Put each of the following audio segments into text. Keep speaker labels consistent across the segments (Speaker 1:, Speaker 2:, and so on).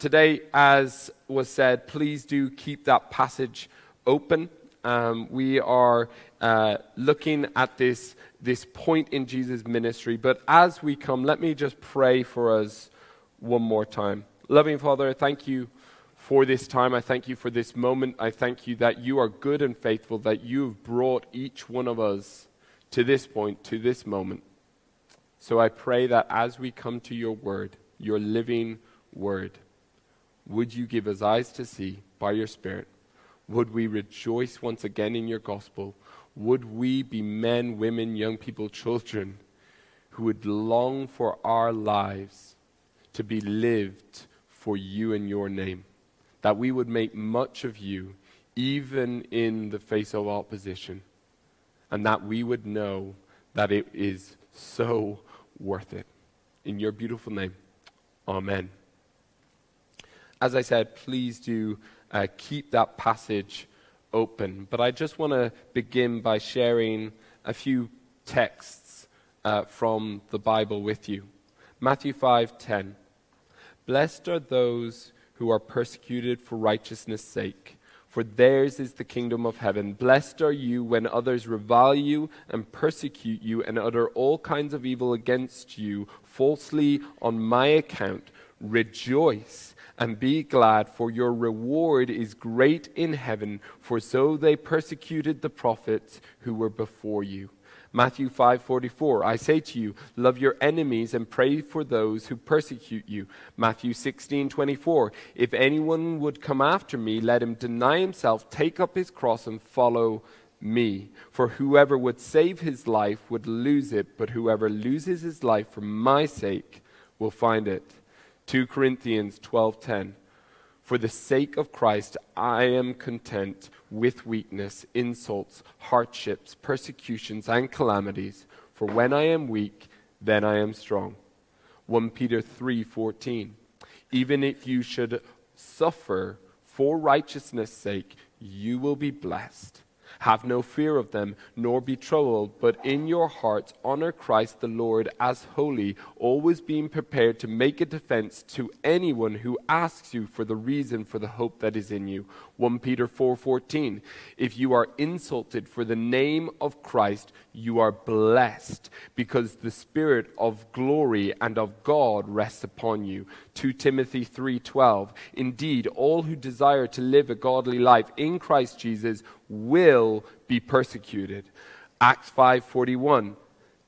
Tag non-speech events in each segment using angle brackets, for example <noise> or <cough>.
Speaker 1: Today, as was said, please do keep that passage open. Um, we are uh, looking at this, this point in Jesus' ministry. But as we come, let me just pray for us one more time. Loving Father, thank you for this time. I thank you for this moment. I thank you that you are good and faithful, that you have brought each one of us to this point, to this moment. So I pray that as we come to your word, your living word, would you give us eyes to see by your Spirit? Would we rejoice once again in your gospel? Would we be men, women, young people, children who would long for our lives to be lived for you and your name? That we would make much of you even in the face of opposition, and that we would know that it is so worth it. In your beautiful name, amen as I said, please do uh, keep that passage open. But I just want to begin by sharing a few texts uh, from the Bible with you. Matthew 5:10. Blessed are those who are persecuted for righteousness' sake, for theirs is the kingdom of heaven. Blessed are you when others revile you and persecute you and utter all kinds of evil against you falsely on my account. Rejoice and be glad, for your reward is great in heaven, for so they persecuted the prophets who were before you. Matthew 5:44 I say to you love your enemies and pray for those who persecute you. Matthew 16:24 If anyone would come after me let him deny himself take up his cross and follow me. For whoever would save his life would lose it but whoever loses his life for my sake will find it 2 Corinthians 12:10 For the sake of Christ I am content with weakness, insults, hardships, persecutions and calamities, for when I am weak then I am strong. 1 Peter 3:14 Even if you should suffer for righteousness' sake, you will be blessed. Have no fear of them, nor be troubled, but in your hearts honor Christ the Lord as holy, always being prepared to make a defense to anyone who asks you for the reason for the hope that is in you. 1 Peter 4:14 If you are insulted for the name of Christ, you are blessed because the spirit of glory and of God rests upon you. 2 Timothy 3:12 Indeed, all who desire to live a godly life in Christ Jesus will be persecuted. Acts 5:41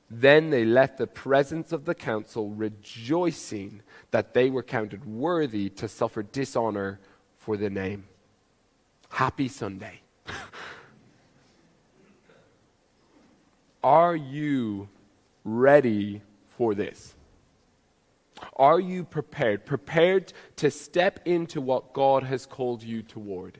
Speaker 1: Then they left the presence of the council rejoicing that they were counted worthy to suffer dishonor for the name. Happy Sunday. Are you ready for this? Are you prepared? Prepared to step into what God has called you toward?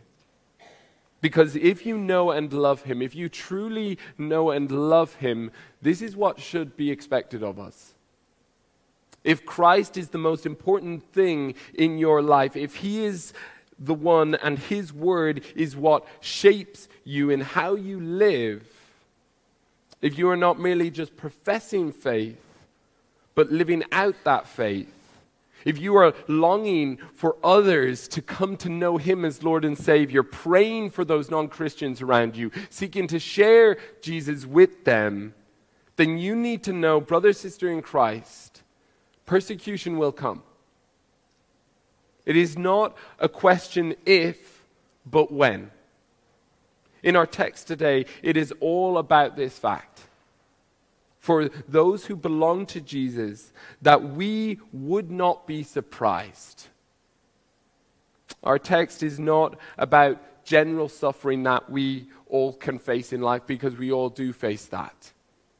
Speaker 1: Because if you know and love Him, if you truly know and love Him, this is what should be expected of us. If Christ is the most important thing in your life, if He is the one and His Word is what shapes you in how you live, if you are not merely just professing faith, but living out that faith, if you are longing for others to come to know Him as Lord and Savior, praying for those non Christians around you, seeking to share Jesus with them, then you need to know, brother, sister in Christ, persecution will come. It is not a question if, but when. In our text today, it is all about this fact for those who belong to Jesus that we would not be surprised. Our text is not about general suffering that we all can face in life because we all do face that.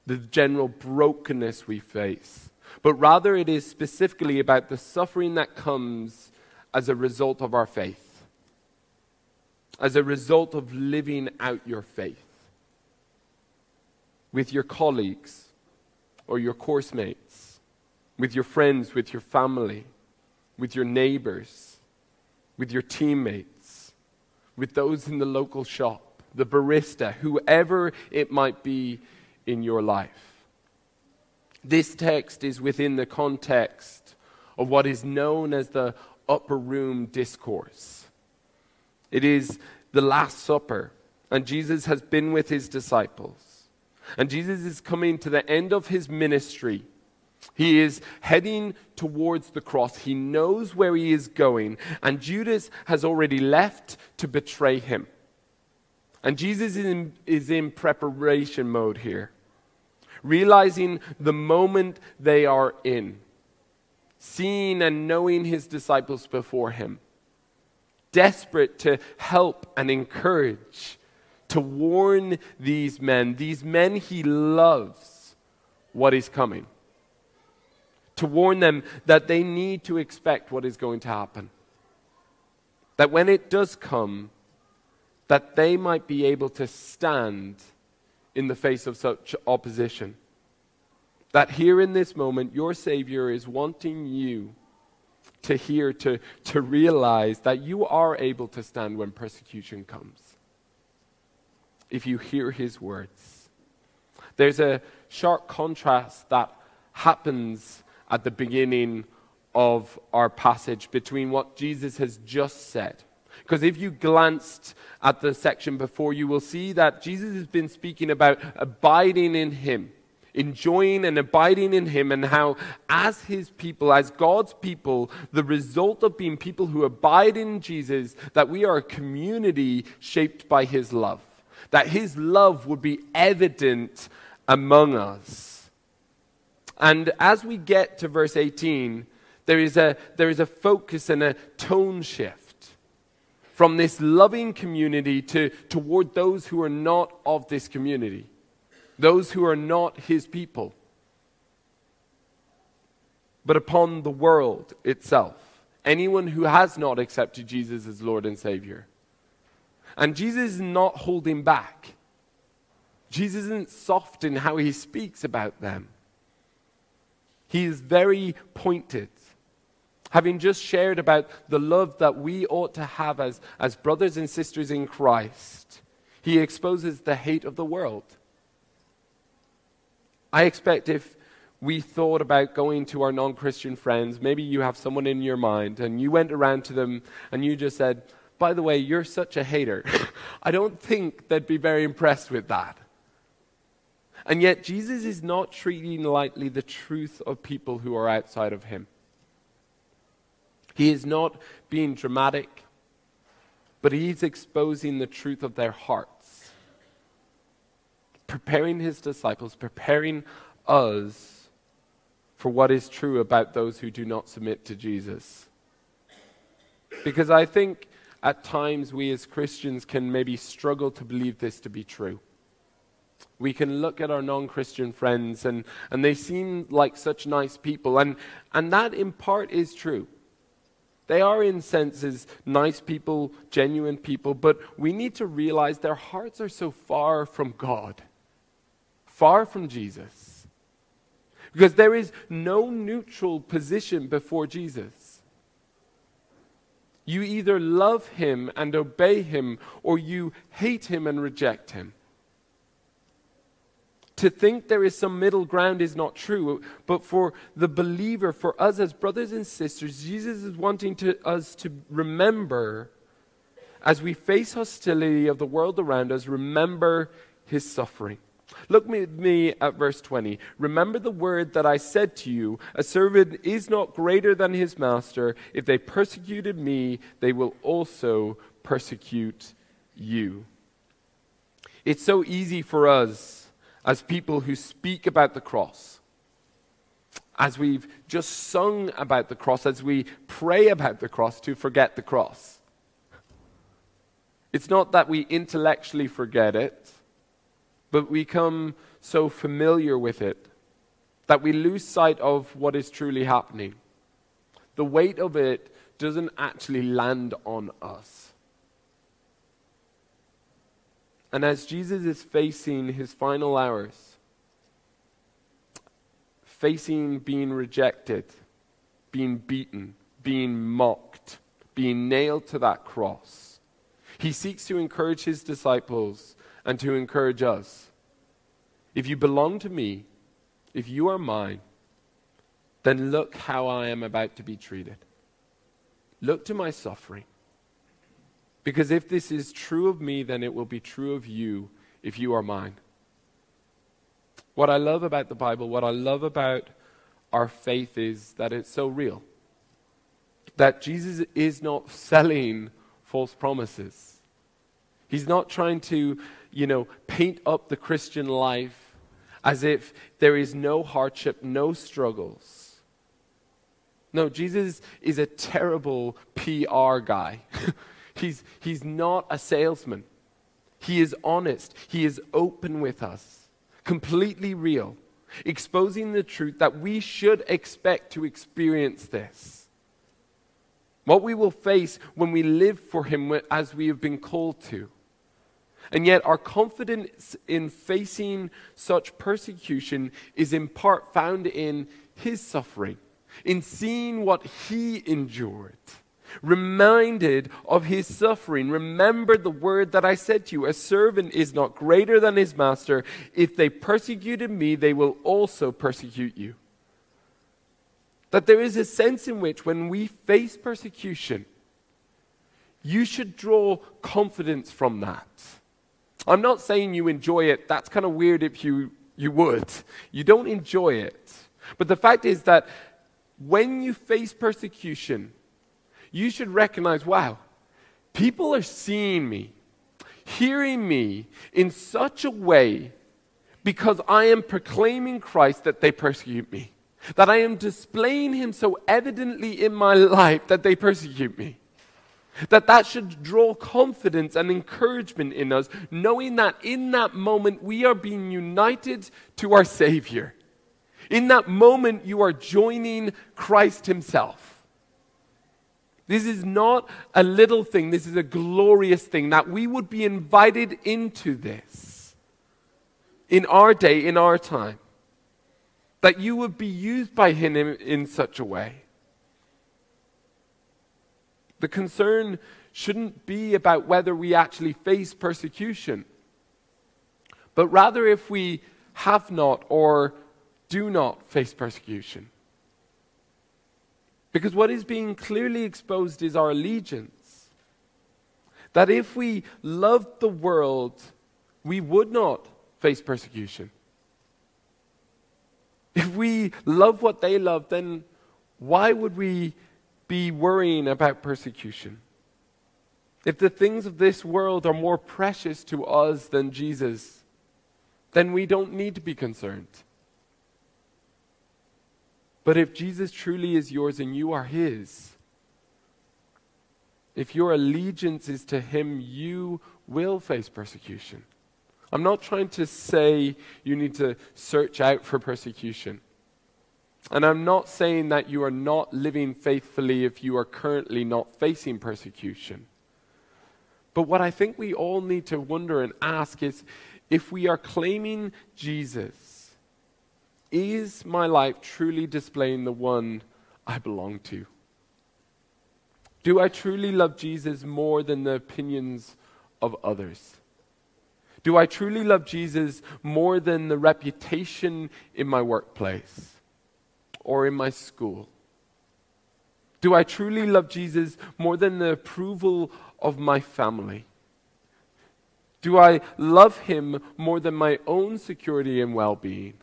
Speaker 1: The general brokenness we face. But rather, it is specifically about the suffering that comes as a result of our faith, as a result of living out your faith with your colleagues or your course mates, with your friends, with your family, with your neighbors, with your teammates, with those in the local shop, the barista, whoever it might be in your life. This text is within the context of what is known as the upper room discourse. It is the Last Supper, and Jesus has been with his disciples. And Jesus is coming to the end of his ministry. He is heading towards the cross. He knows where he is going, and Judas has already left to betray him. And Jesus is in, is in preparation mode here, realizing the moment they are in, seeing and knowing his disciples before him, desperate to help and encourage, to warn these men, these men he loves, what is coming, to warn them that they need to expect what is going to happen. That when it does come, that they might be able to stand in the face of such opposition. That here in this moment, your Savior is wanting you to hear, to, to realize that you are able to stand when persecution comes. If you hear His words, there's a sharp contrast that happens at the beginning of our passage between what Jesus has just said. Because if you glanced at the section before, you will see that Jesus has been speaking about abiding in Him, enjoying and abiding in Him, and how, as His people, as God's people, the result of being people who abide in Jesus, that we are a community shaped by His love. That His love would be evident among us. And as we get to verse 18, there is a, there is a focus and a tone shift from this loving community to, toward those who are not of this community, those who are not his people, but upon the world itself, anyone who has not accepted Jesus as Lord and Savior. And Jesus is not holding back. Jesus isn't soft in how he speaks about them. He is very pointed having just shared about the love that we ought to have as, as brothers and sisters in Christ, he exposes the hate of the world. I expect if we thought about going to our non Christian friends, maybe you have someone in your mind and you went around to them and you just said, By the way, you're such a hater. <laughs> I don't think they'd be very impressed with that. And yet, Jesus is not treating lightly the truth of people who are outside of him. He is not being dramatic, but he's exposing the truth of their hearts, preparing his disciples, preparing us for what is true about those who do not submit to Jesus. Because I think at times we as Christians can maybe struggle to believe this to be true. We can look at our non Christian friends and, and they seem like such nice people, and, and that in part is true. They are, in senses, nice people, genuine people, but we need to realize their hearts are so far from God, far from Jesus. Because there is no neutral position before Jesus. You either love him and obey him, or you hate him and reject him. To think there is some middle ground is not true, but for the believer, for us as brothers and sisters, Jesus is wanting to, us to remember, as we face hostility of the world around us, remember his suffering. Look with me at verse 20. Remember the word that I said to you A servant is not greater than his master. If they persecuted me, they will also persecute you. It's so easy for us as people who speak about the cross, as we've just sung about the cross, as we pray about the cross, to forget the cross. It's not that we intellectually forget it, but we come so familiar with it that we lose sight of what is truly happening. The weight of it doesn't actually land on us. And as Jesus is facing his final hours, facing being rejected, being beaten, being mocked, being nailed to that cross, he seeks to encourage his disciples and to encourage us. If you belong to me, if you are mine, then look how I am about to be treated. look to my suffering. Because if this is true of me, then it will be true of you if you are mine. What I love about the Bible, what I love about our faith is that it's so real. That Jesus is not selling false promises. He's not trying to, you know, paint up the Christian life as if there is no hardship, no struggles. No, Jesus is a terrible PR guy. <laughs> he's, he's not a salesman. He is honest. He is open with us, completely real, exposing the truth that we should expect to experience this. What we will face when we live for Him as we have been called to. And yet, our confidence in facing such persecution is in part found in His suffering, in seeing what He endured reminded of his suffering. Remember the word that I said to you a servant is not greater than his master. If they persecuted me, they will also persecute you. That there is a sense in which when we face persecution, you should draw confidence from that. I'm not saying you enjoy it. That's kind of weird if you, you would. You don't enjoy it. But the fact is that when you face persecution, you should recognize wow, people are seeing me, hearing me in such a way because I am proclaiming Christ that they persecute me. That I am displaying him so evidently in my <laughs> life that they persecute me. That that should draw confidence and encouragement in us, knowing that in that moment we are being united to our Savior. In that moment, you are joining Christ Himself. This is not a little thing, this is a glorious thing that we would be invited into this in our day, in our time. That you would be used by Him in, in such a way. The concern shouldn't be about whether we actually face persecution, but rather if we have not or do not face persecution. Because what is being clearly exposed is our allegiance. That if we loved the world, we would not face persecution. If we love what they love, then why would we be worrying about persecution? If the things of this world are more precious to us than Jesus, then we don't need to be concerned. But if Jesus truly is yours and you are his, if your allegiance is to him, you will face persecution. I'm not trying to say you need to search out for persecution. And I'm not saying that you are not living faithfully if you are currently not facing persecution. But what I think we all need to wonder and ask is if we are claiming Jesus, is my life truly displaying the one I belong to? Do I truly love Jesus more than the opinions of others? Do I truly love Jesus more than the reputation in my workplace or in my school? Do I truly love Jesus more than the approval of my family? Do I love him more than my own security and well being?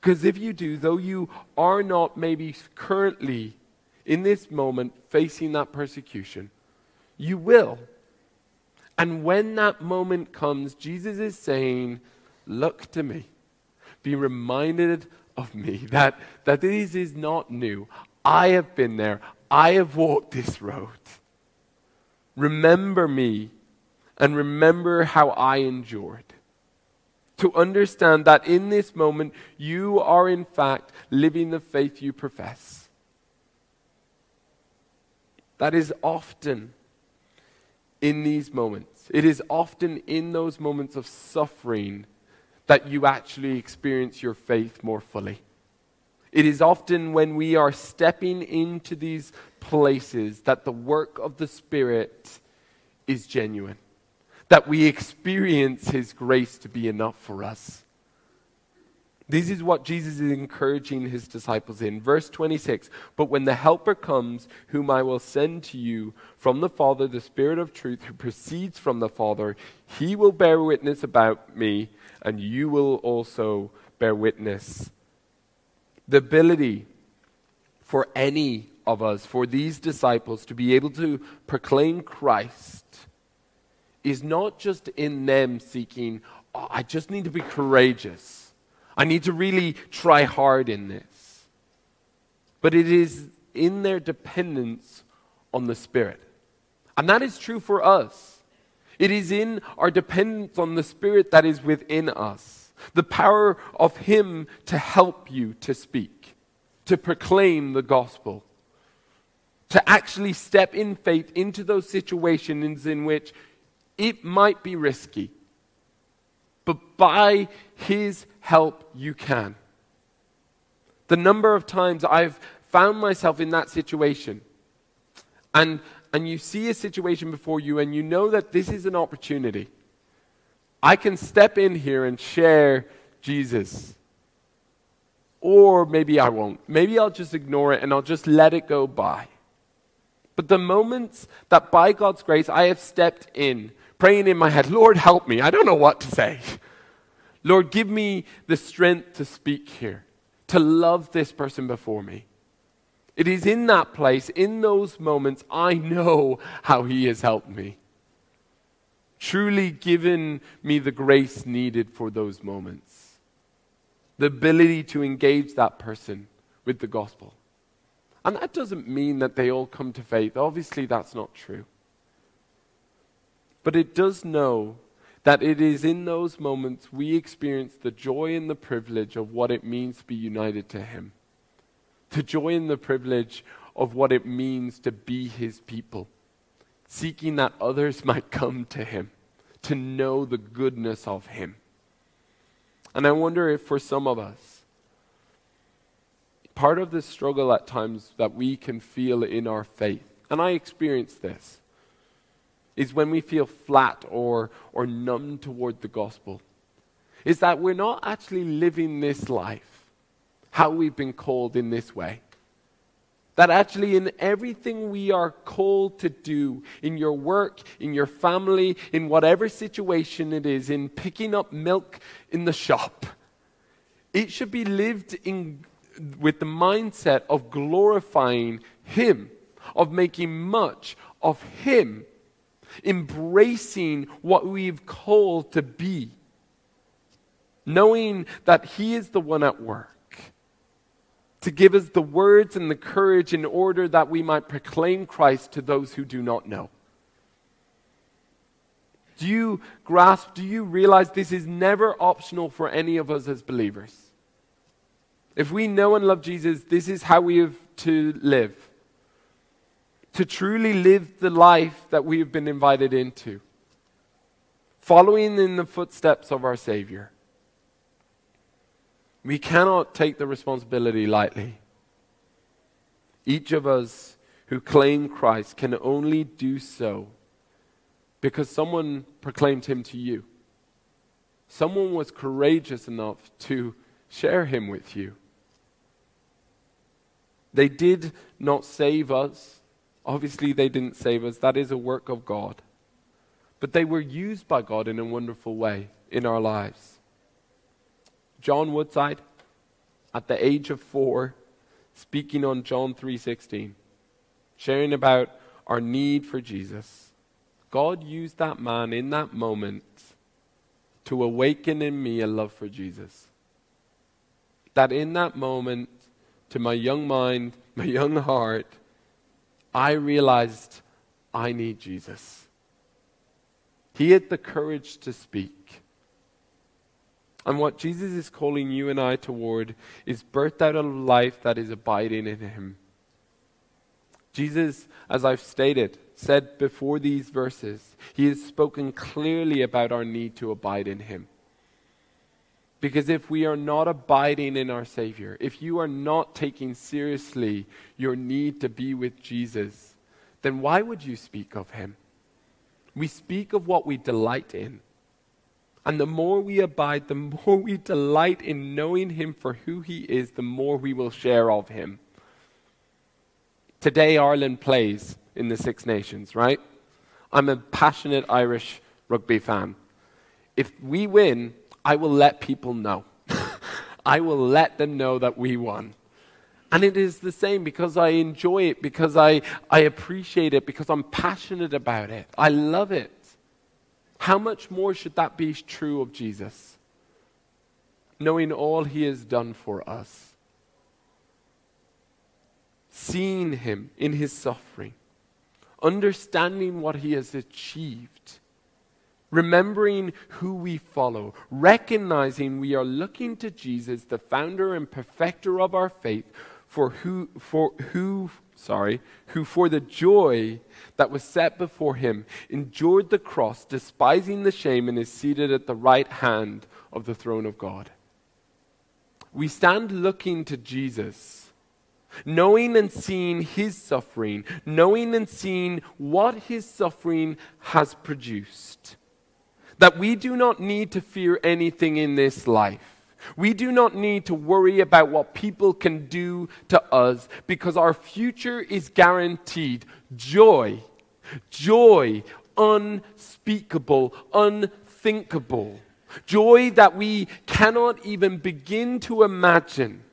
Speaker 1: Because if you do, though you are not maybe currently in this moment facing that persecution, you will. And when that moment comes, Jesus is saying, Look to me. Be reminded of me that, that this is not new. I have been there. I have walked this road. Remember me and remember how I endured to understand that in this moment you are in fact living the faith you profess. That is often in these moments. It is often in those moments of suffering that you actually experience your faith more fully. It is often when we are stepping into these places that the work of the Spirit is genuine that we experience His grace to be enough for us. This is what Jesus is encouraging his disciples in. Verse 26 But when the Helper comes, whom I will send to you from the Father, the Spirit of truth, who proceeds from the Father, he will bear witness about me, and you will also bear witness. The ability for any of us, for these disciples, to be able to proclaim Christ is not just in them seeking, oh, I just need to be courageous. I need to really try hard in this. But it is in their dependence on the Spirit. And that is true for us. It is in our dependence on the Spirit that is within us. The power of Him to help you to speak, to proclaim the gospel, to actually step in faith into those situations in which it might be risky. But by His help you can. The number of times I've found myself in that situation, and, and you see a situation before you, and you know that this is an opportunity. I can step in here and share Jesus. Or maybe I won't. Maybe I'll just ignore it and I'll just let it go by. But the moments that by God's grace I have stepped in, praying in my head, Lord, help me. I don't know what to say. Lord, give me the strength to speak here, to love this person before me. It is in that place, in those moments, I know how He has helped me. Truly given me the grace needed for those moments. The ability to engage that person with the gospel. And that doesn't mean that they all come to faith. Obviously, that's not true. But it does know that it is in those moments we experience the joy and the privilege of what it means to be united to Him. Joy and the privilege of what it means to be His people, seeking that others <laughs> might come to Him, to know the goodness of Him. And I wonder if for some of us, part of the struggle at times that we can feel in our faith, and I experience this, is when we feel flat or, or numb toward the gospel. Is that we're not actually living this life how we've been called in this way. That actually, in everything we are called to do, in your work, in your family, in whatever situation it is, in picking up milk in the shop, it should be lived in, with the mindset of glorifying Him, of making much of Him embracing what we've called to be, knowing that He is the one at work to give us the words and the courage in order that we might proclaim Christ to those who do not know. Do you grasp, do you realize this is never optional for any of us as believers? If we know and love Jesus, this is how we have to live to truly live the life that we have been invited into, following in the footsteps of our Savior. We cannot take the responsibility lightly. Each of us who claim Christ can only do so because someone proclaimed him to you. Someone was courageous enough to share him with you. They did not save us. Obviously, they didn't save us. That is a work of God. But they were used by God in a wonderful way in our lives. John Woodside, at the age of four, speaking on John 3:16, sharing about our need for Jesus. God used that man in that moment to awaken in me a love for Jesus. That in that moment, to my young mind, my young heart, I realized I need Jesus. He had the courage to speak. And what Jesus is calling you and I toward is birthed out of a life that is abiding in Him. Jesus, as I've stated, said before these verses, He has spoken clearly about our need to abide in Him. Because if we are not abiding in our Savior, if you are not taking seriously your need to be with Jesus, then why would you speak of Him? We speak of what we delight in. And the more we abide, the more we delight in knowing Him for who He is, the more we will share of Him. Today, Ireland plays in the Six Nations, right? I'm a passionate Irish rugby fan. If we win, I will let people know. <laughs> I will let them know that we won. And it is the same because I enjoy it, because I, I appreciate it, because I'm passionate about it. I love it. How much more should that be true of Jesus? Knowing all he has done for us, seeing him in his suffering, understanding what he has achieved, remembering who we follow, recognizing we are looking to Jesus, the founder and perfecter of our faith, for who for who sorry, who for the joy that was set before him endured the cross, despising the shame, and is seated at the right hand of the throne of God. We stand looking to Jesus, knowing and seeing his suffering, knowing and seeing what his suffering has produced. That we do not need to fear anything in this life we do not need to worry about what people can do to us because our future is guaranteed. Joy, joy, unspeakable, unthinkable. Joy that we cannot even begin to imagine.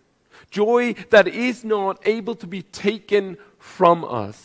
Speaker 1: Joy that is not able to be taken from us.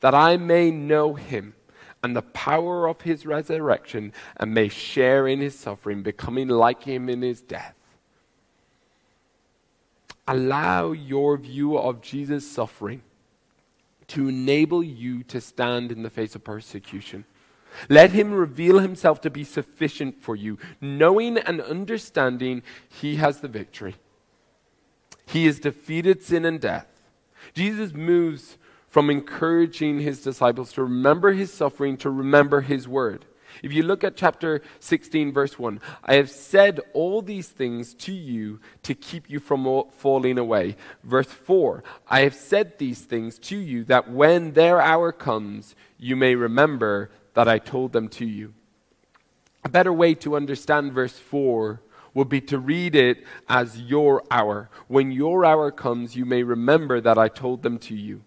Speaker 1: that I may know him and the power of his resurrection and may share in his suffering, becoming like him in his death. Allow your view of Jesus' suffering to enable you to stand in the face of persecution. Let him reveal himself to be sufficient for you, knowing and understanding he has the victory. He has defeated sin and death. Jesus moves from encouraging his disciples to remember his suffering, to remember his word. If you look at chapter 16, verse 1, I have said all these things to you to keep you from falling away. Verse 4, I have said these things to you that when their hour comes, you may remember that I told them to you. A better way to understand verse 4 would be to read it as your hour. When your hour comes, you may remember that I told them to you.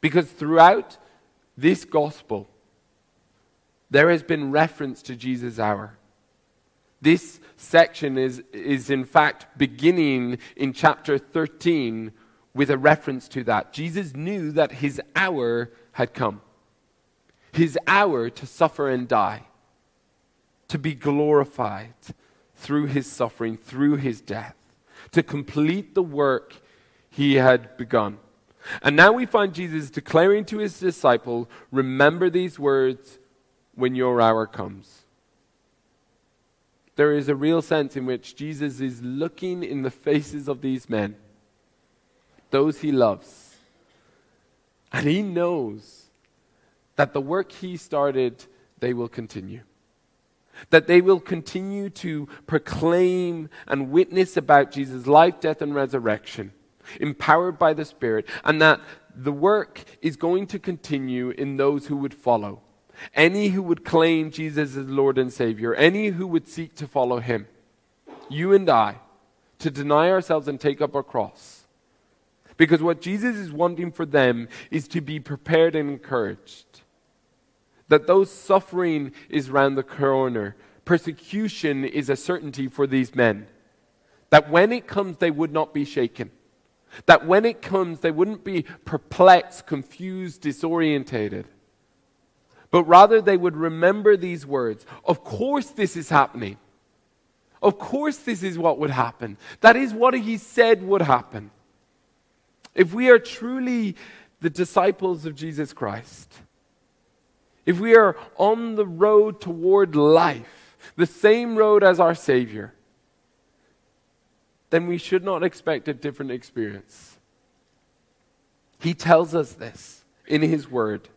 Speaker 1: Because throughout this gospel, there has been reference to Jesus' hour. This section is, is in fact beginning in chapter 13 with a reference to that. Jesus knew that his hour had come. His hour to suffer and die, to be glorified through his suffering, through his death, to complete the work he had begun. And now we find Jesus declaring to his disciples, Remember these words when your hour comes. There is a real sense in which Jesus is looking in the faces of these men, those he loves, and he knows that the work he started, they will continue. That they will continue to proclaim and witness about Jesus' life, death, and resurrection empowered by the Spirit, and that the work is going to continue in those who would follow. Any who would claim Jesus as Lord and Savior, any who would seek to follow Him. You and I, to deny ourselves and take up our cross. Because what Jesus is wanting for them is to be prepared and encouraged. That those suffering is round the corner, persecution is a certainty for these men. That when it comes, they would not be shaken. That when it comes, they wouldn't be perplexed, confused, disorientated. But rather, they would remember these words. Of course, this is happening. Of course, this is what would happen. That is what he said would happen. If we are truly the disciples of Jesus Christ, if we are on the road toward life, the same road as our Savior, then we should not expect a different experience. He tells us this in His Word.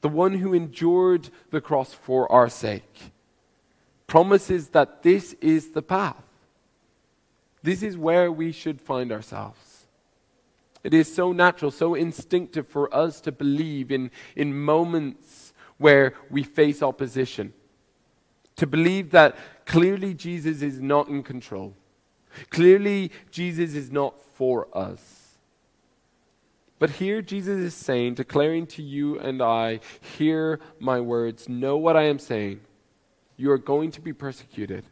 Speaker 1: The one who endured the cross for our sake promises that this is the path. This is where we should find ourselves. It is so natural, so instinctive for us to believe in, in moments where we face opposition. To believe that clearly Jesus is not in control. Clearly, Jesus is not for us. But here Jesus is saying, declaring to you and I, hear my words, know what I am saying. You are going to be persecuted,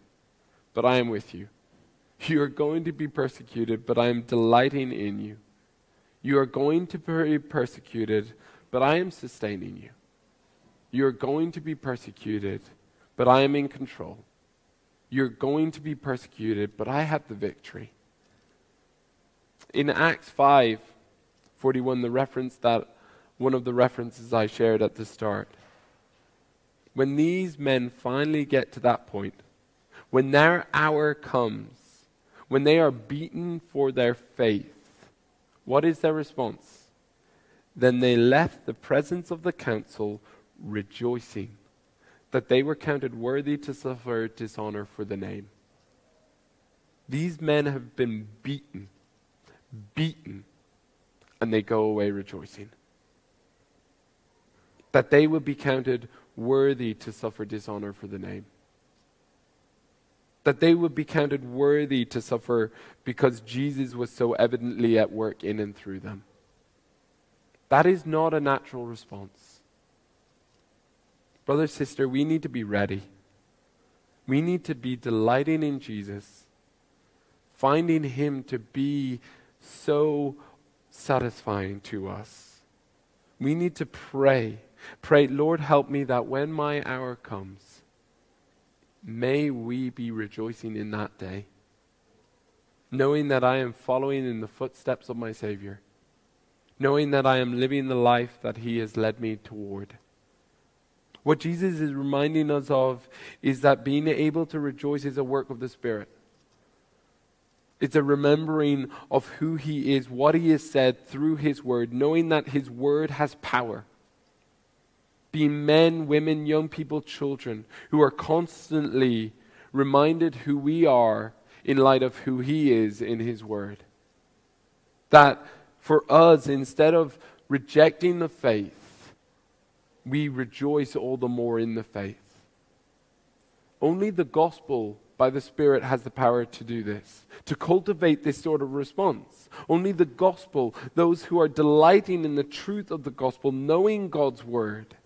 Speaker 1: but I am with you. You are going to be persecuted, but I am delighting in you. You are going to be persecuted, but I am sustaining you. You are going to be persecuted, but I am in control. You're going to be persecuted, but I have the victory. In Acts 5 41, the reference that one of the references I shared at the start. When these men finally get to that point, when their hour comes, when they are beaten for their faith, what is their response? Then they left the presence of the council rejoicing that they were counted worthy to suffer dishonor for the name. These men have been beaten, beaten, and they go away rejoicing. That they would be counted worthy to suffer dishonor for the name. That they would be counted worthy to suffer because Jesus was so evidently at work in and through them. That is not a natural response. Brother, sister, we need to be ready. We need to be delighting in Jesus, finding Him to be so satisfying to us. We need to pray. Pray, Lord, help me that when my hour comes, may we be rejoicing in that day, knowing that I am following in the footsteps of my Savior, knowing that I am living the life that He has led me toward. What Jesus is reminding us of is that being able to rejoice is a work of the Spirit. It's a remembering of who He is, what He has said through His Word, knowing that His Word has power. Being men, women, young people, children who are constantly reminded who we are in light of who He is in His Word. That for us, instead of rejecting the faith, we rejoice all the more in the faith. Only the gospel by the Spirit has the power to do this, to cultivate this sort of response. Only the gospel, those who are delighting in the truth of the gospel, knowing God's word,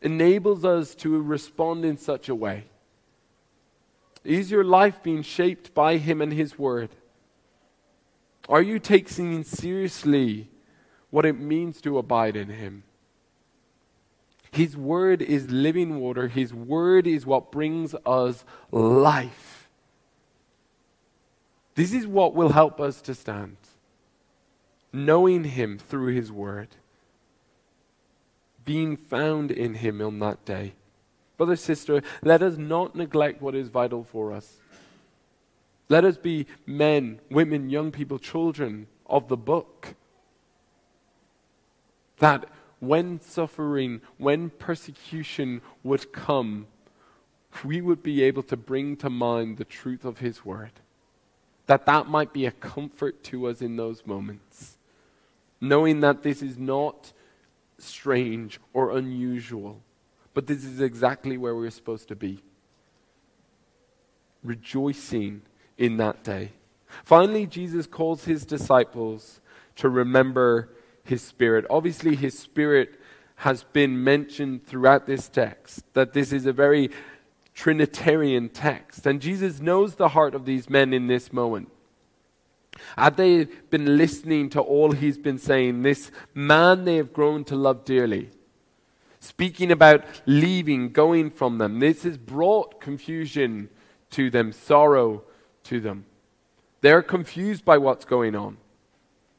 Speaker 1: enables us to respond in such a way. Is your life being shaped by Him and His word? Are you taking seriously what it means to abide in Him? His word is living water. His word is what brings us life. This is what will help us to stand. Knowing Him through His word. Being found in Him on that day. Brother, sister, let us not neglect what is vital for us. Let us be men, women, young people, children of the book. That when suffering, when persecution would come, we would be able to bring to mind the truth of His Word. That that might be a comfort to us in those moments. Knowing that this is not strange or unusual, but this is exactly where we're supposed to be. Rejoicing in that day. Finally, Jesus calls his disciples to remember his Spirit. Obviously, His Spirit has been mentioned throughout this text, that this is a very Trinitarian text. And Jesus knows the heart of these men in this moment. Had they been listening to all he's been saying, this man they have grown to love dearly, speaking about leaving, going from them, this has brought confusion to them, sorrow to them. They're confused by what's going on.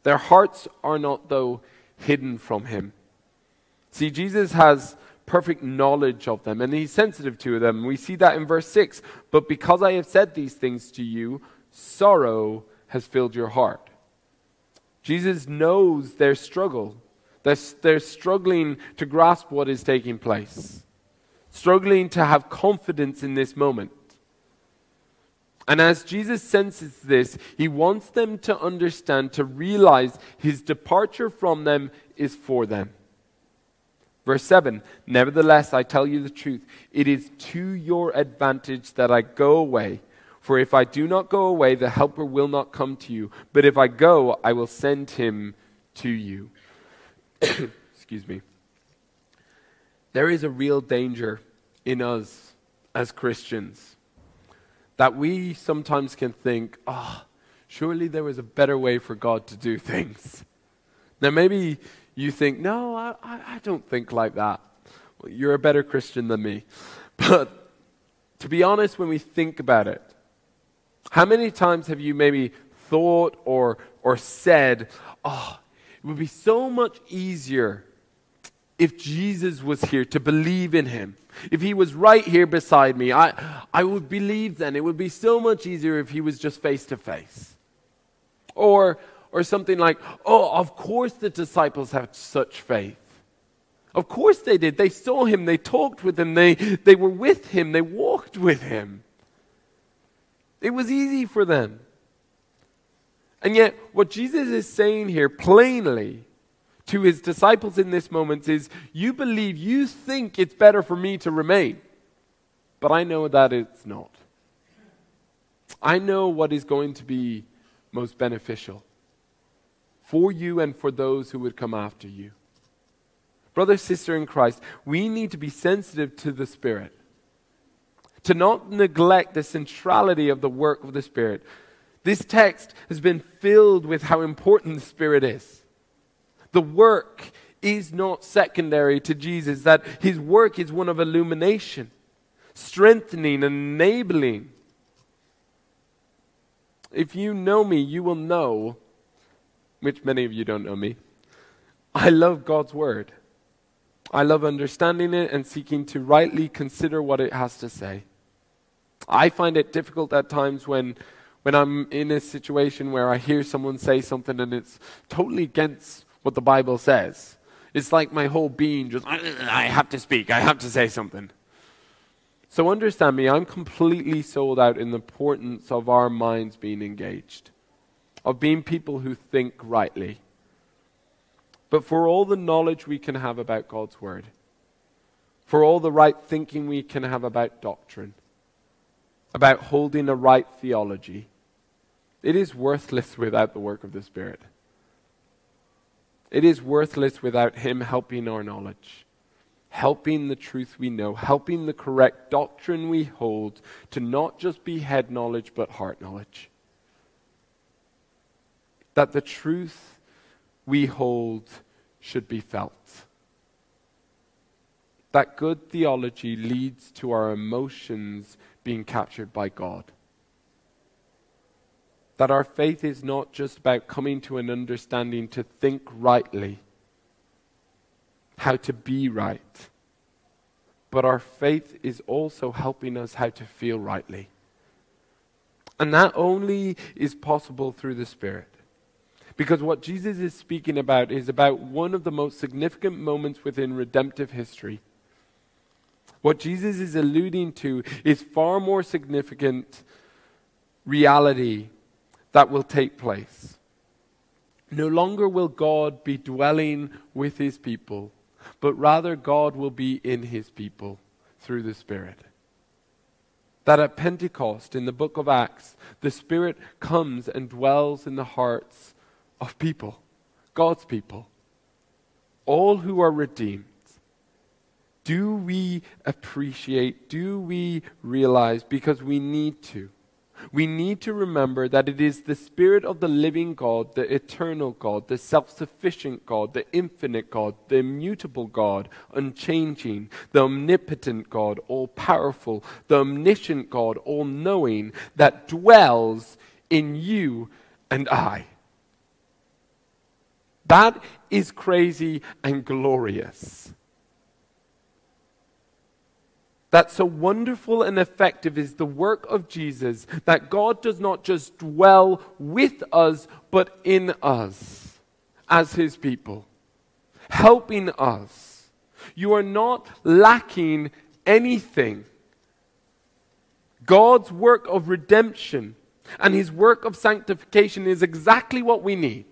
Speaker 1: Their hearts are not, though, hidden from him. See, Jesus has perfect knowledge of them and he's sensitive to them. We see that in verse 6. But because I have said these things to you, sorrow has filled your heart. Jesus knows their struggle. They're, they're struggling to grasp what is taking place, struggling to have confidence in this moment. And as Jesus senses this, he wants them to understand, to realize his departure from them is for them. Verse 7 Nevertheless, I tell you the truth, it is to your advantage that I go away. For if I do not go away, the Helper will not come to you. But if I go, I will send him to you. <coughs> Excuse me. There is a real danger in us as Christians that we sometimes can think, oh, surely there was a better way for God to do things. Now, maybe you think, no, I, I don't think like that. Well, you're a better Christian than me. <laughs> But to be honest, when we think about it, how many times have you maybe thought or, or said, oh, it would be so much easier if Jesus was here to believe in him? If he was right here beside me, I, I would believe then. It would be so much easier if he was just face to face. Or, or something like, oh, of course the disciples have such faith. Of course they did. They saw him, they talked with him, they, they were with him, they walked with him. It was easy for them. And yet, what Jesus is saying here plainly to his disciples in this moment is you believe, you think it's better for me to remain, but I know that it's not. I know what is going to be most beneficial for you and for those who would come after you. Brother, sister in Christ, we need to be sensitive to the Spirit, to not neglect the centrality of the work of the Spirit. This text has been filled with how important the Spirit is. The work is not secondary to Jesus, that his work is one of illumination, strengthening, enabling. If you know me, you will know, which many of you don't know me, I love God's word. I love understanding it and seeking to rightly consider what it has to say. I find it difficult at times when, when I'm in a situation where I hear someone say something and it's totally against what the Bible says. It's like my whole being just, I have to speak, I have to say something. So understand me, I'm completely sold out in the importance of our minds being engaged, of being people who think rightly. But for all the knowledge we can have about God's Word, for all the right thinking we can have about doctrine, about holding a right theology, it is worthless without the work of the Spirit. It is worthless without Him helping our knowledge, helping the truth we know, helping the correct doctrine we hold to not just be head knowledge but heart knowledge. That the truth we hold should be felt. That good theology leads to our emotions being captured by God. That our faith is not just about coming to an understanding to think rightly, how to be right, but our faith is also helping us how to feel rightly. And that only is possible through the Spirit. Because what Jesus is speaking about is about one of the most significant moments within redemptive history. What Jesus is alluding to is far more significant reality that will take place. No longer will God be dwelling with his people, but rather God will be in his people through the Spirit. That at Pentecost, in the book of Acts, the Spirit comes and dwells in the hearts of people, God's people, all who are redeemed. Do we appreciate, do we realize, because we need to, we need to remember that it is the Spirit of the living God, the eternal God, the self sufficient God, the infinite God, the immutable God, unchanging, the omnipotent God, all powerful, the omniscient God, all knowing, that dwells in you and I. That is crazy and glorious. That so wonderful and effective is the work of Jesus that God does not just dwell with us, but in us as his people, helping us. You are not lacking anything. God's work of redemption and his work of sanctification is exactly what we need.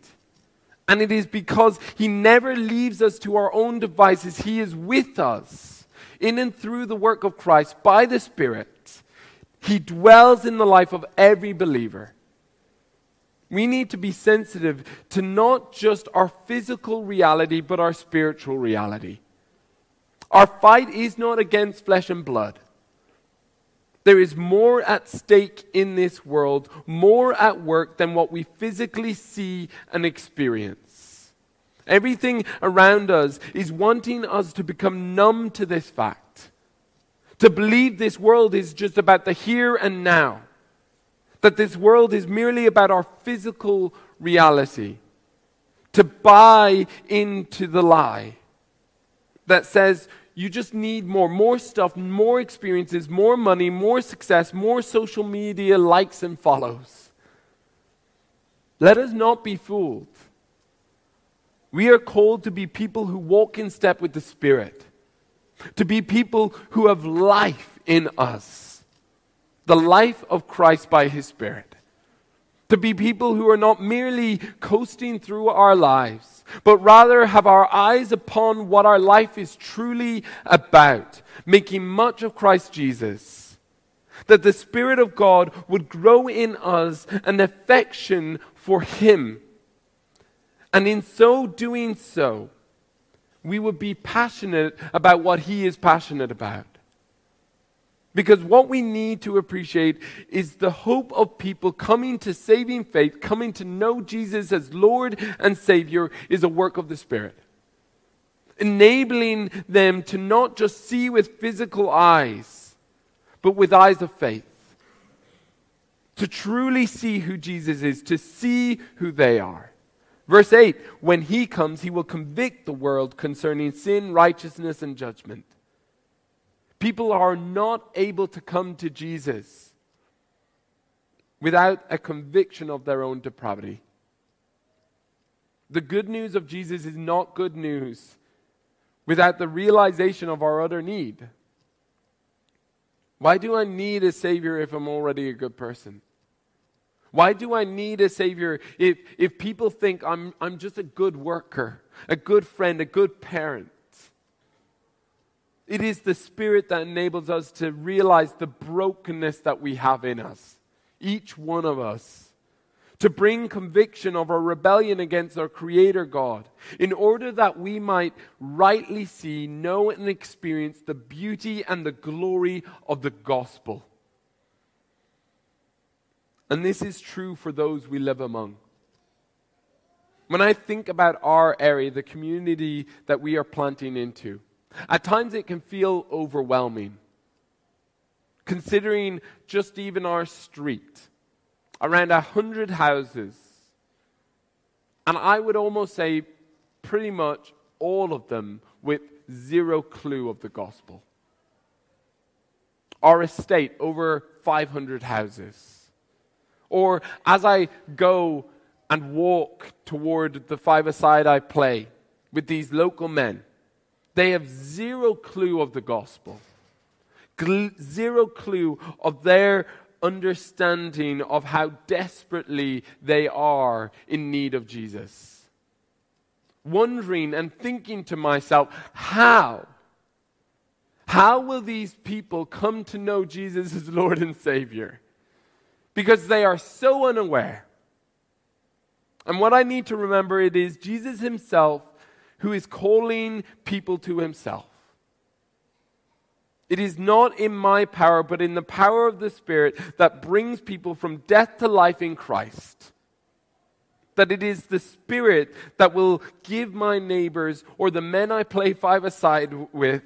Speaker 1: And it is because he never leaves us to our own devices, he is with us in and through the work of Christ by the Spirit, He dwells in the life of every believer. We need to be sensitive to not just our physical reality, but our spiritual reality. Our fight is not against flesh and blood. There is more at stake in this world, more at work than what we physically see and experience. Everything around us is wanting us to become numb to this fact. To believe this world is just about the here and now. That this world is merely about our physical reality. To buy into the lie that says you just need more, more stuff, more experiences, more money, more success, more social media likes and follows. Let us not be fooled. We are called to be people who walk in step with the Spirit, to be people who have life in us, the life of Christ by His Spirit, to be people who are not merely coasting through our lives, but rather have our eyes upon what our life is truly about, making much of Christ Jesus. That the Spirit of God would grow in us an affection for Him and in so doing so, we would be passionate about what He is passionate about. Because what we need to appreciate is the hope of people coming to saving faith, coming to know Jesus as Lord and Savior, is a work of the Spirit. Enabling them to not just see with physical eyes, but with eyes of faith. To truly see who Jesus is, to see who they are. Verse 8 When he comes, he will convict the world concerning sin, righteousness, and judgment. People are not able to come to Jesus without a conviction of their own depravity. The good news of Jesus is not good news without the realization of our utter need. Why do I need a Savior if I'm already a good person? Why do I need a Savior if, if people think I'm, I'm just a good worker, a good friend, a good parent? It is the Spirit that enables us to realize the brokenness that we have in us, each one of us, to bring conviction of our rebellion against our Creator God, in order that we might rightly see, know, and experience the beauty and the glory of the gospel. And this is true for those we live among. When I think about our area, the community that we are planting into, at times it can feel overwhelming. Considering just even our street, around a hundred houses, and I would almost say pretty much all of them with zero clue of the gospel. Our estate, over 500 houses or as I go and walk toward the five-a-side I play with these local men, they have zero clue of the gospel, zero clue of their understanding of how desperately they are in need of Jesus. Wondering and thinking to myself, how? How will these people come to know Jesus as Lord and Savior? Because they are so unaware. And what I need to remember it is Jesus himself who is calling people to himself. It is not in my power, but in the power of the Spirit that brings people from death to life in Christ. That it is the Spirit that will give my neighbors or the men I play five aside with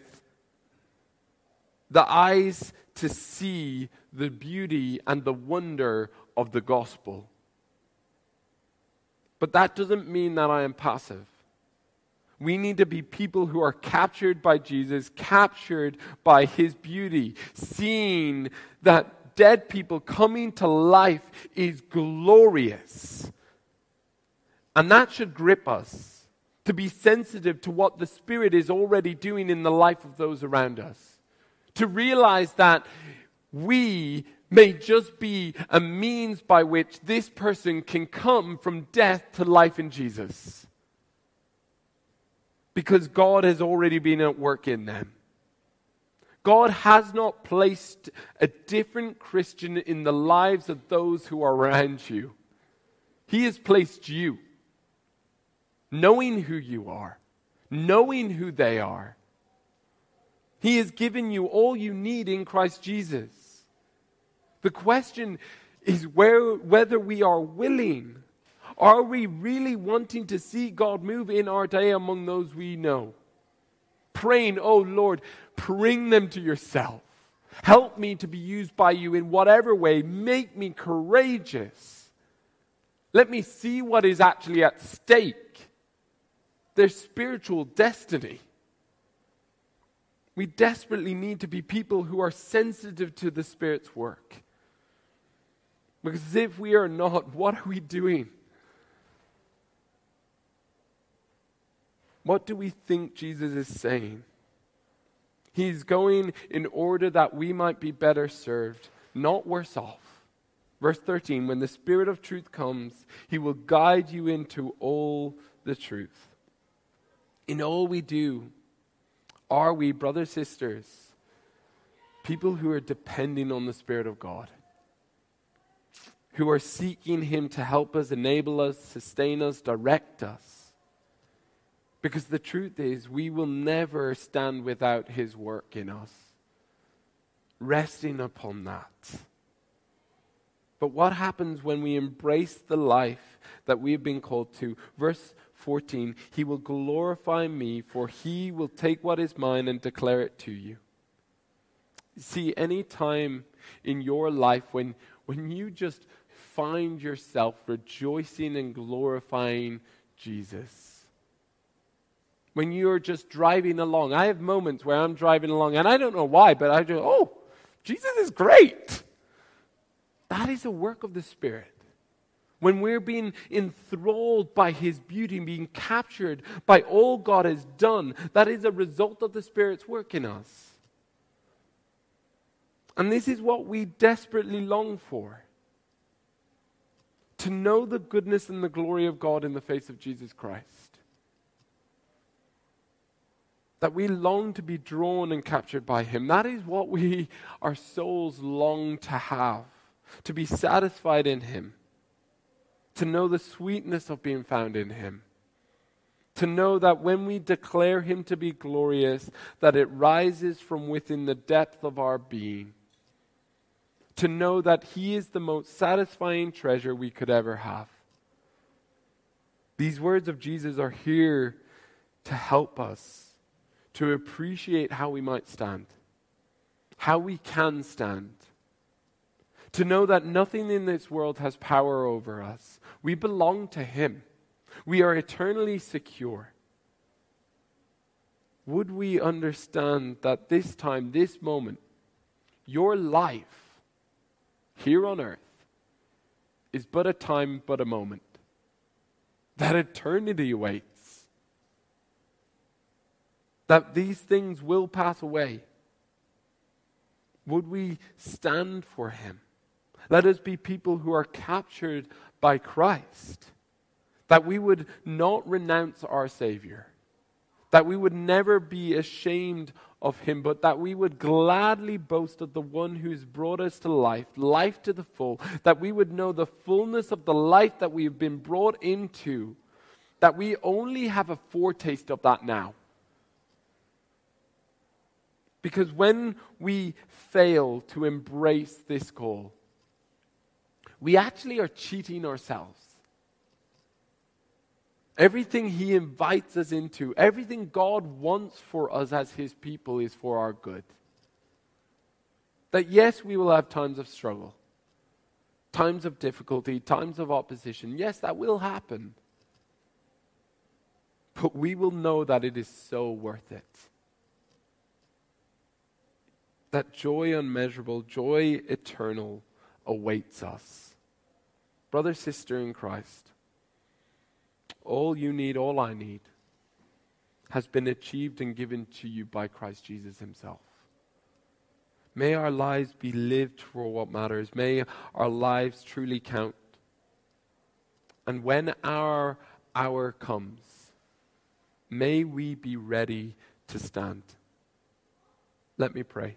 Speaker 1: the eyes to see the beauty and the wonder of the gospel. But that doesn't mean that I am passive. We need to be people who are captured by Jesus, captured by his beauty, seeing that dead people coming to life is glorious. And that should grip us to be sensitive to what the Spirit is already doing in the life of those around us. To realize that we may just be a means by which this person can come from death to life in Jesus. Because God has already been at work in them. God has not placed a different Christian in the lives of those who are around you. He has placed you, knowing who you are, knowing who they are. He has given you all you need in Christ Jesus. The question is where, whether we are willing. Are we really wanting to see God move in our day among those we know? Praying, oh Lord, bring them to yourself. Help me to be used by you in whatever way. Make me courageous. Let me see what is actually at stake their spiritual destiny. We desperately need to be people who are sensitive to the Spirit's work. Because if we are not, what are we doing? What do we think Jesus is saying? He's going in order that we might be better served, not worse off. Verse 13 When the Spirit of truth comes, he will guide you into all the truth. In all we do, are we, brothers, sisters, people who are depending on the Spirit of God? who are seeking Him to help us, enable us, sustain us, direct us. Because the truth is, we will never stand without His work in us. Resting upon that. But what happens when we embrace the life that we have been called to? Verse 14 He will glorify me, for He will take what is mine and declare it to you. See, any time in your life when, when you just find yourself rejoicing and glorifying Jesus. When you're just driving along, I have moments where I'm driving along, and I don't know why, but I just, oh, Jesus is great. That is a work of the Spirit. When we're being enthralled by His beauty, being captured by all God has done, that is a result of the Spirit's work in us. And this is what we desperately long for to know the goodness and the glory of God in the face of Jesus Christ. That we long to be drawn and captured by Him. That is what we, our souls, long to have. To be satisfied in Him. To know the sweetness of being found in Him. To know that when we declare Him to be glorious, that it rises from within the depth of our being to know that He is the most satisfying treasure we could ever have. These words of Jesus are here to help us to appreciate how we might stand, how we can stand, to know that nothing in this world has power over us. We belong to Him, we are eternally secure. Would we understand that this time, this moment, your life here on earth is but a time, but a moment. That eternity awaits. That these things will pass away. Would we stand for Him? Let us be people who are captured by Christ. That we would not renounce our Savior. That we would never be ashamed of him, but that we would gladly boast of the one who's brought us to life, life to the full, that we would know the fullness of the life that we have been brought into, that we only have a foretaste of that now. Because when we fail to embrace this call, we actually are cheating ourselves. Everything He invites us into, everything God wants for us as His people is for our good. That yes, we will have times of struggle, times of difficulty, times of opposition. Yes, that will happen. but we will know that it is so worth it. That joy unmeasurable, joy eternal awaits us. Brother, sister in Christ, all you need, all I need, has been achieved and given to you by Christ Jesus Himself. May our lives be lived for what matters. May our lives truly count. And when our hour comes, may we be ready to stand. Let me pray.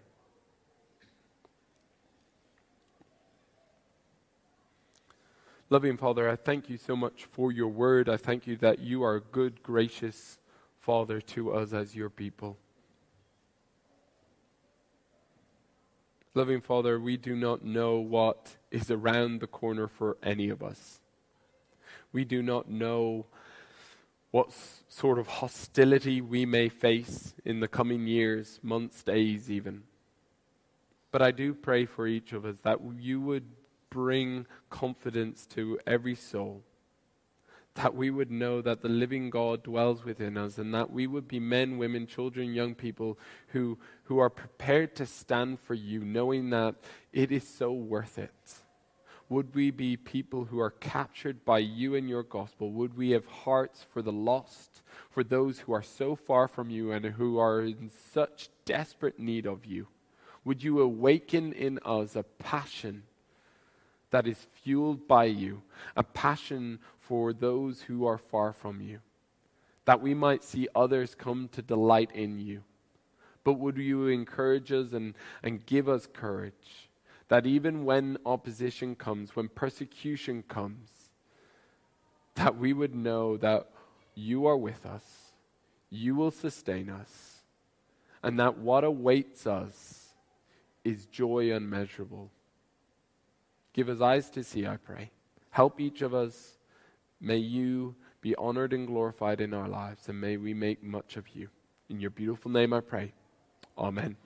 Speaker 1: Loving Father, I thank you so much for your word. I thank you that you are a good, gracious Father to us as your people. Loving Father, we do not know what is around the corner for any of us. We do not know what sort of hostility we may face in the coming years, months, days, even. But I do pray for each of us that you would bring confidence to every soul. That we would know that the living God dwells within us, and that we would be men, women, children, young people who, who are prepared to stand for you, knowing that it is so worth it. Would we be people who are captured by you and your gospel? Would we have hearts for the lost, for those who are so far from you and who are in such desperate need of you? Would you awaken in us a passion that is fueled by you, a passion for those who are far from you, that we might see others come to delight in you. But would you encourage us and, and give us courage that even when opposition comes, when persecution comes, that we would know that you are with us, you will sustain us, and that what awaits us is joy unmeasurable. Give us eyes to see, I pray. Help each of us. May you be honored and glorified in our lives, and may we make much of you. In your beautiful name I pray. Amen.